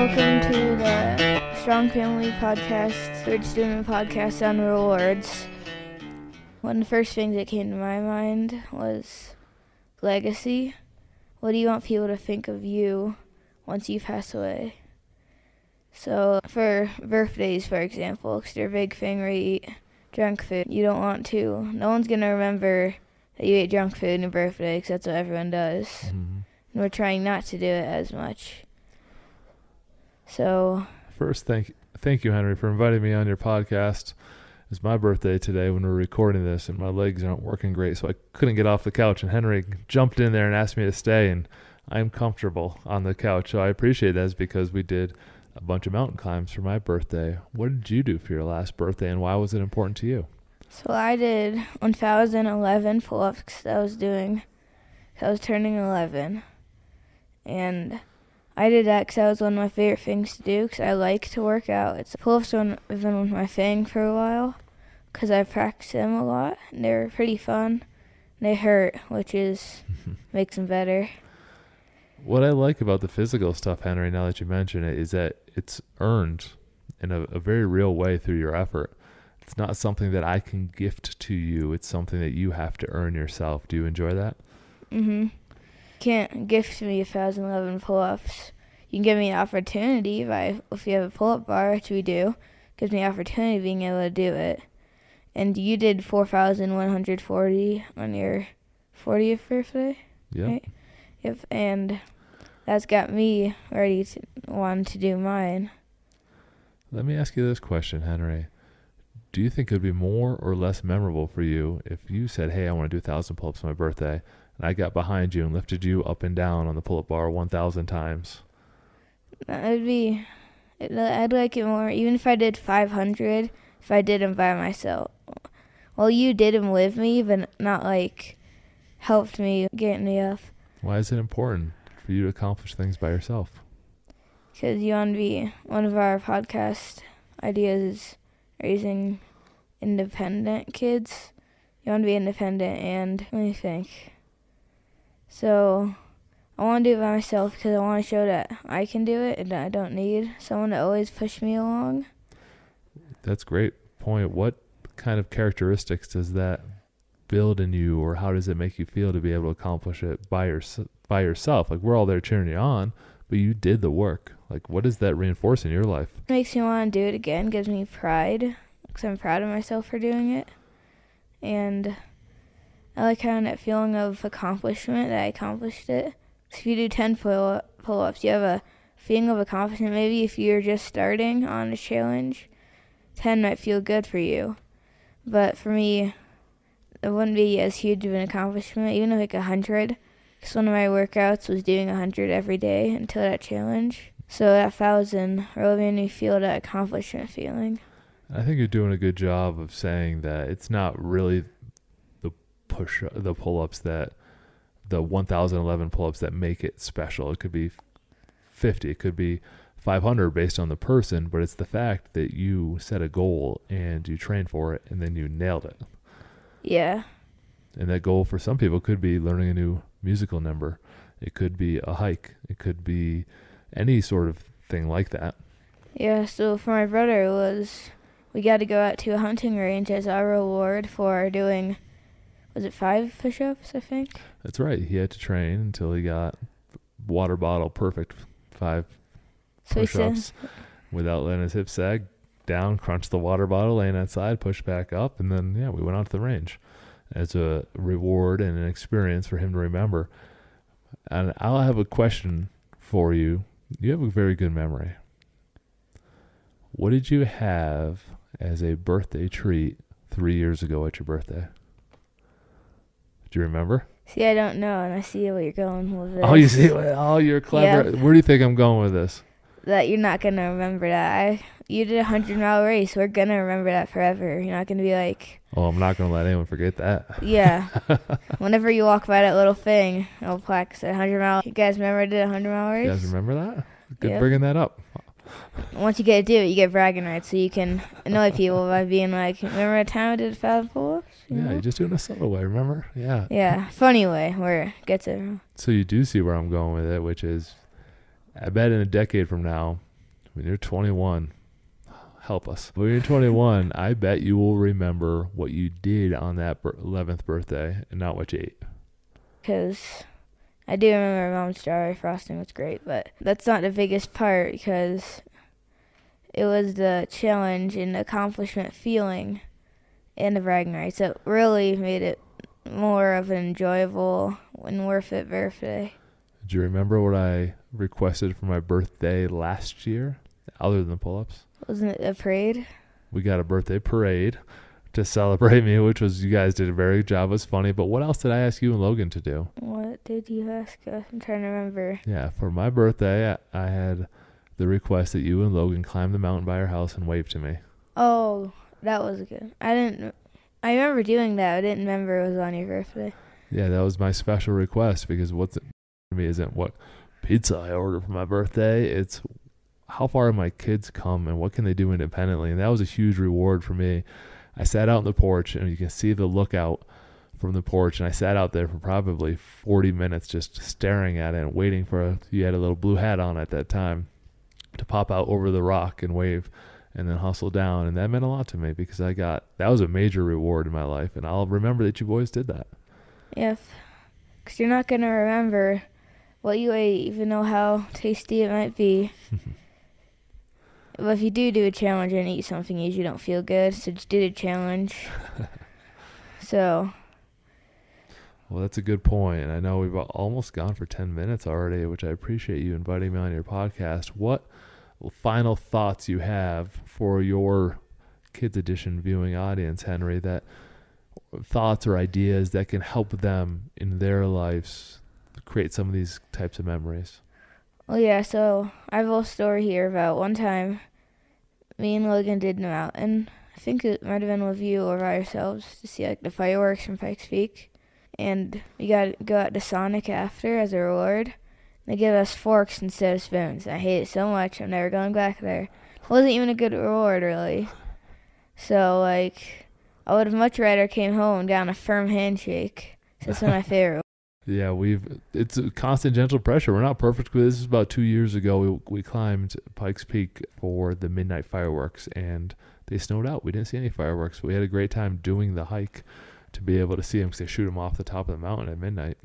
Welcome to the Strong Family Podcast, third student podcast on rewards. One of the first things that came to my mind was legacy. What do you want people to think of you once you pass away? So, for birthdays, for example, because they're a big thing where you eat junk food, you don't want to. No one's going to remember that you ate junk food on your birthday because that's what everyone does. Mhm. And we're trying not to do it as much. So, First, thank thank you, Henry, for inviting me on your podcast. It's my birthday today when we're recording this, and my legs aren't working great, so I couldn't get off the couch. And Henry jumped in there and asked me to stay, and I'm comfortable on the couch. So I appreciate that because we did a bunch of mountain climbs for my birthday. What did you do for your last birthday, and why was it important to you? So I did 1,011 pull-ups that I was doing, I was turning 11, and I did that because that was one of my favorite things to do. Because I like to work out. It's pull-ups have been my thing for a while. Because I practiced them a lot. And they're pretty fun. They hurt, which is makes them better. What I like about the physical stuff, Henry, now that you mention it, is that it's earned in a, a very real way through your effort. It's not something that I can gift to you. It's something that you have to earn yourself. Do you enjoy that? Mm-hmm. Can't gift me a thousand eleven pull-ups. You can give me an opportunity if I if you have a pull-up bar, which we do, gives me opportunity of being able to do it. And you did four thousand one hundred forty on your fortieth birthday. Yeah. Right. Yep, and that's got me ready to want to do mine. Let me ask you this question, Henry. Do you think it would be more or less memorable for you if you said, "Hey, I want to do a thousand pull-ups on my birthday," and I got behind you and lifted you up and down on the pull-up bar one thousand times? That'd be. I'd like it more, even if I did 500. If I did them by myself. Well, you did them with me, but not like helped me get me up. Why is it important for you to accomplish things by yourself? Because you want to be one of our podcast ideas is raising independent kids. You want to be independent and let me think. So I want to do it by myself because I want to show that I can do it and I don't need someone to always push me along. That's a great point. What kind of characteristics does that build in you, or how does it make you feel to be able to accomplish it by your by yourself? Like we're all there cheering you on, but you did the work. Like what does that reinforce in your life? makes me want to do it again. Gives me pride because I'm proud of myself for doing it, and I like having that feeling of accomplishment that I accomplished it. If you do ten pull pull ups, you have a feeling of accomplishment. Maybe if you're just starting on a challenge, ten might feel good for you, but for me, it wouldn't be as huge of an accomplishment. Even like a hundred, because one of my workouts was doing a hundred every day until that challenge. So that thousand really made me feel that accomplishment feeling. I think you're doing a good job of saying that it's not really the push the pull-ups that the 1011 pull-ups that make it special. It could be 50, it could be 500 based on the person, but it's the fact that you set a goal and you trained for it and then you nailed it. Yeah. And that goal for some people could be learning a new musical number. It could be a hike. It could be any sort of thing like that. Yeah, so for my brother it was we got to go out to a hunting range as our reward for doing was it five push ups, I think? That's right. He had to train until he got water bottle perfect five So he push said ups without letting his hips sag down, crunch the water bottle, laying outside, push back up, and then yeah, we went out to the range as a reward and an experience for him to remember. And I'll have a question for you. You have a very good memory. What did you have as a birthday treat three years ago at your birthday? Do you remember? See I don't know and I see where you're going with this. Oh, you see? Oh, you're clever. Where do you think I'm going with this? that you're not gonna remember that. I you did a hundred mile race. We're gonna remember that forever. You're not gonna be like, Oh, I'm not gonna let anyone forget that. yeah. Whenever you walk by that little thing, it'll plaque said hundred mile. You guys remember I did a hundred mile You guys remember that? Good Yep. bringing that up. Once you get to do it, you get bragging rights, so you can annoy people by being like, "Remember that time I did a thousand pull-ups?" You Yeah, know? you're just doing it a subtle way. Remember? Yeah. yeah, funny way where it gets it. So you do see where I'm going with it, which is, I bet in a decade from now, when you're 21, help us. When you're 21, I bet you will remember what you did on that 11th birthday and not what you ate. Because I do remember mom's strawberry frosting was great, but that's not the biggest part because it was the challenge and accomplishment feeling and the bragging rights that really made it more of an enjoyable and worth it birthday. Do you remember what I requested for my birthday last year, other than pull ups? Wasn't it a parade? We got a birthday parade to celebrate me, which was you guys did a very good job. It was funny. But what else did I ask you and Logan to do? What did you ask us? I'm trying to remember. Yeah, for my birthday, I, I had the request that you and Logan climb the mountain by our house and wave to me. Oh, that was good. I didn't. I remember doing that. I didn't remember it was on your birthday. Yeah, that was my special request because what's to me isn't what pizza I ordered for my birthday. It's how far my kids come and what can they do independently. And that was a huge reward for me. I sat out on the porch and you can see the lookout from the porch and I sat out there for probably 40 minutes just staring at it and waiting for a, you had a little blue hat on at that time to pop out over the rock and wave and then hustle down and that meant a lot to me because I got that was a major reward in my life and I'll remember that you boys did that. Yes, because you're not gonna remember what you ate, even though how tasty it might be. but if you do do a challenge and eat something you usually don't feel good, so just do the challenge. so. Well, that's a good point. and I know we've almost gone for ten minutes already, which I appreciate you inviting me on your podcast. What final thoughts you have for your kids edition viewing audience, Henry? That thoughts or ideas that can help them in their lives create some of these types of memories. Well, yeah. So I have a little story here about one time me and Logan did a mountain. I think it might have been with you or by ourselves to see like the fireworks from Pikes Peak and we got to go out to Sonic after as a reward. They give us forks instead of spoons. I hate it so much. I'm never going back there. It wasn't even a good reward, really. So, like, I would have much rather came home down a firm handshake. That's my favorite. Yeah, we've it's a constant gentle pressure. We're not perfect, but this is about two years ago. We we climbed Pikes Peak for the midnight fireworks, and they snowed out. We didn't see any fireworks. But we had a great time doing the hike to be able to see them because they shoot them off the top of the mountain at midnight.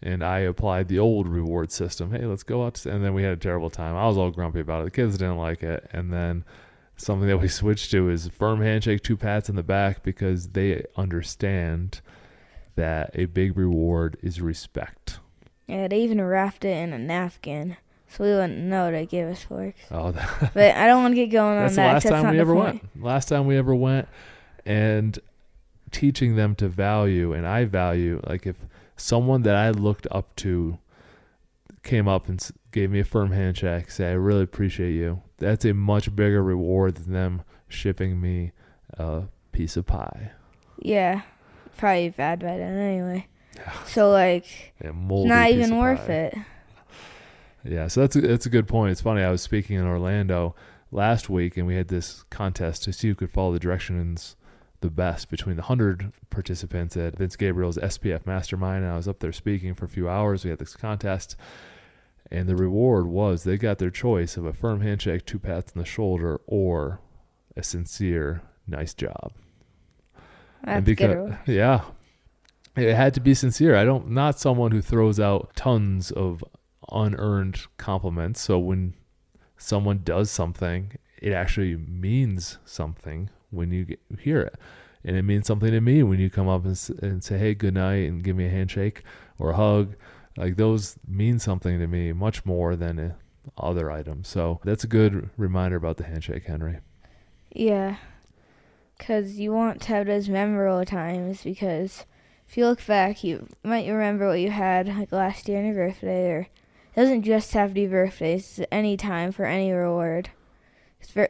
And I applied the old reward system. Hey, let's go out. And then we had a terrible time. I was all grumpy about it. The kids didn't like it. And then something that we switched to is firm handshake, two pats in the back because they understand that a big reward is respect. Yeah, they even wrapped it in a napkin so we wouldn't know to give us forks. Oh, that, but I don't want to get going on that. That's the last time we ever went. Last time we ever went, and teaching them to value and I value like if someone that I looked up to came up and gave me a firm handshake, say I really appreciate you. That's a much bigger reward than them shipping me a piece of pie. Yeah, probably bad by then anyway. So like, yeah, not even worth pie. it. Yeah, so that's a, that's a good point. It's funny. I was speaking in Orlando last week, and we had this contest to see who could follow the directions the best between the 100 participants at Vince Gabriel's SPF Mastermind. And I was up there speaking for a few hours. We had this contest. And the reward was they got their choice of a firm handshake, two pats on the shoulder, or a sincere, nice job. That's because, good. Yeah. It had to be sincere. I don't, not someone who throws out tons of unearned compliments. So when someone does something, it actually means something when you get, hear it. And it means something to me when you come up and, and say, hey, good night, and give me a handshake or a hug. Like those mean something to me much more than other items. So that's a good reminder about the handshake, Henry. Yeah. Because you want to have those memorable times because if you look back, you might remember what you had like last year on your birthday, or it doesn't just have to be birthdays, It's any time for any reward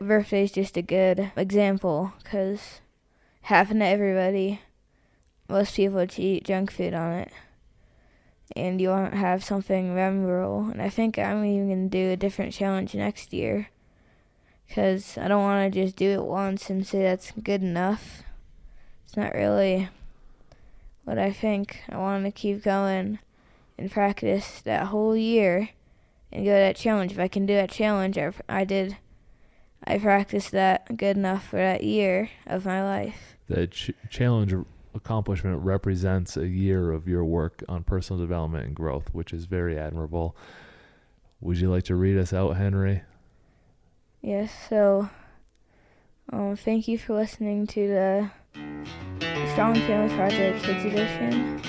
birthday is just a good example because happened to everybody. Most people eat junk food on it. And you want to have something memorable. And I think I'm even going to do a different challenge next year. Because I don't want to just do it once and say that's good enough. It's not really what I think. I want to keep going and practice that whole year and go to that challenge. If I can do that challenge, I, I did. I practiced that good enough for that year of my life. The ch- challenge accomplishment represents a year of your work on personal development and growth, which is very admirable. Would you like to read us out, Henry? Yes. So, um, thank you for listening to the Strong Family Project Kids Edition.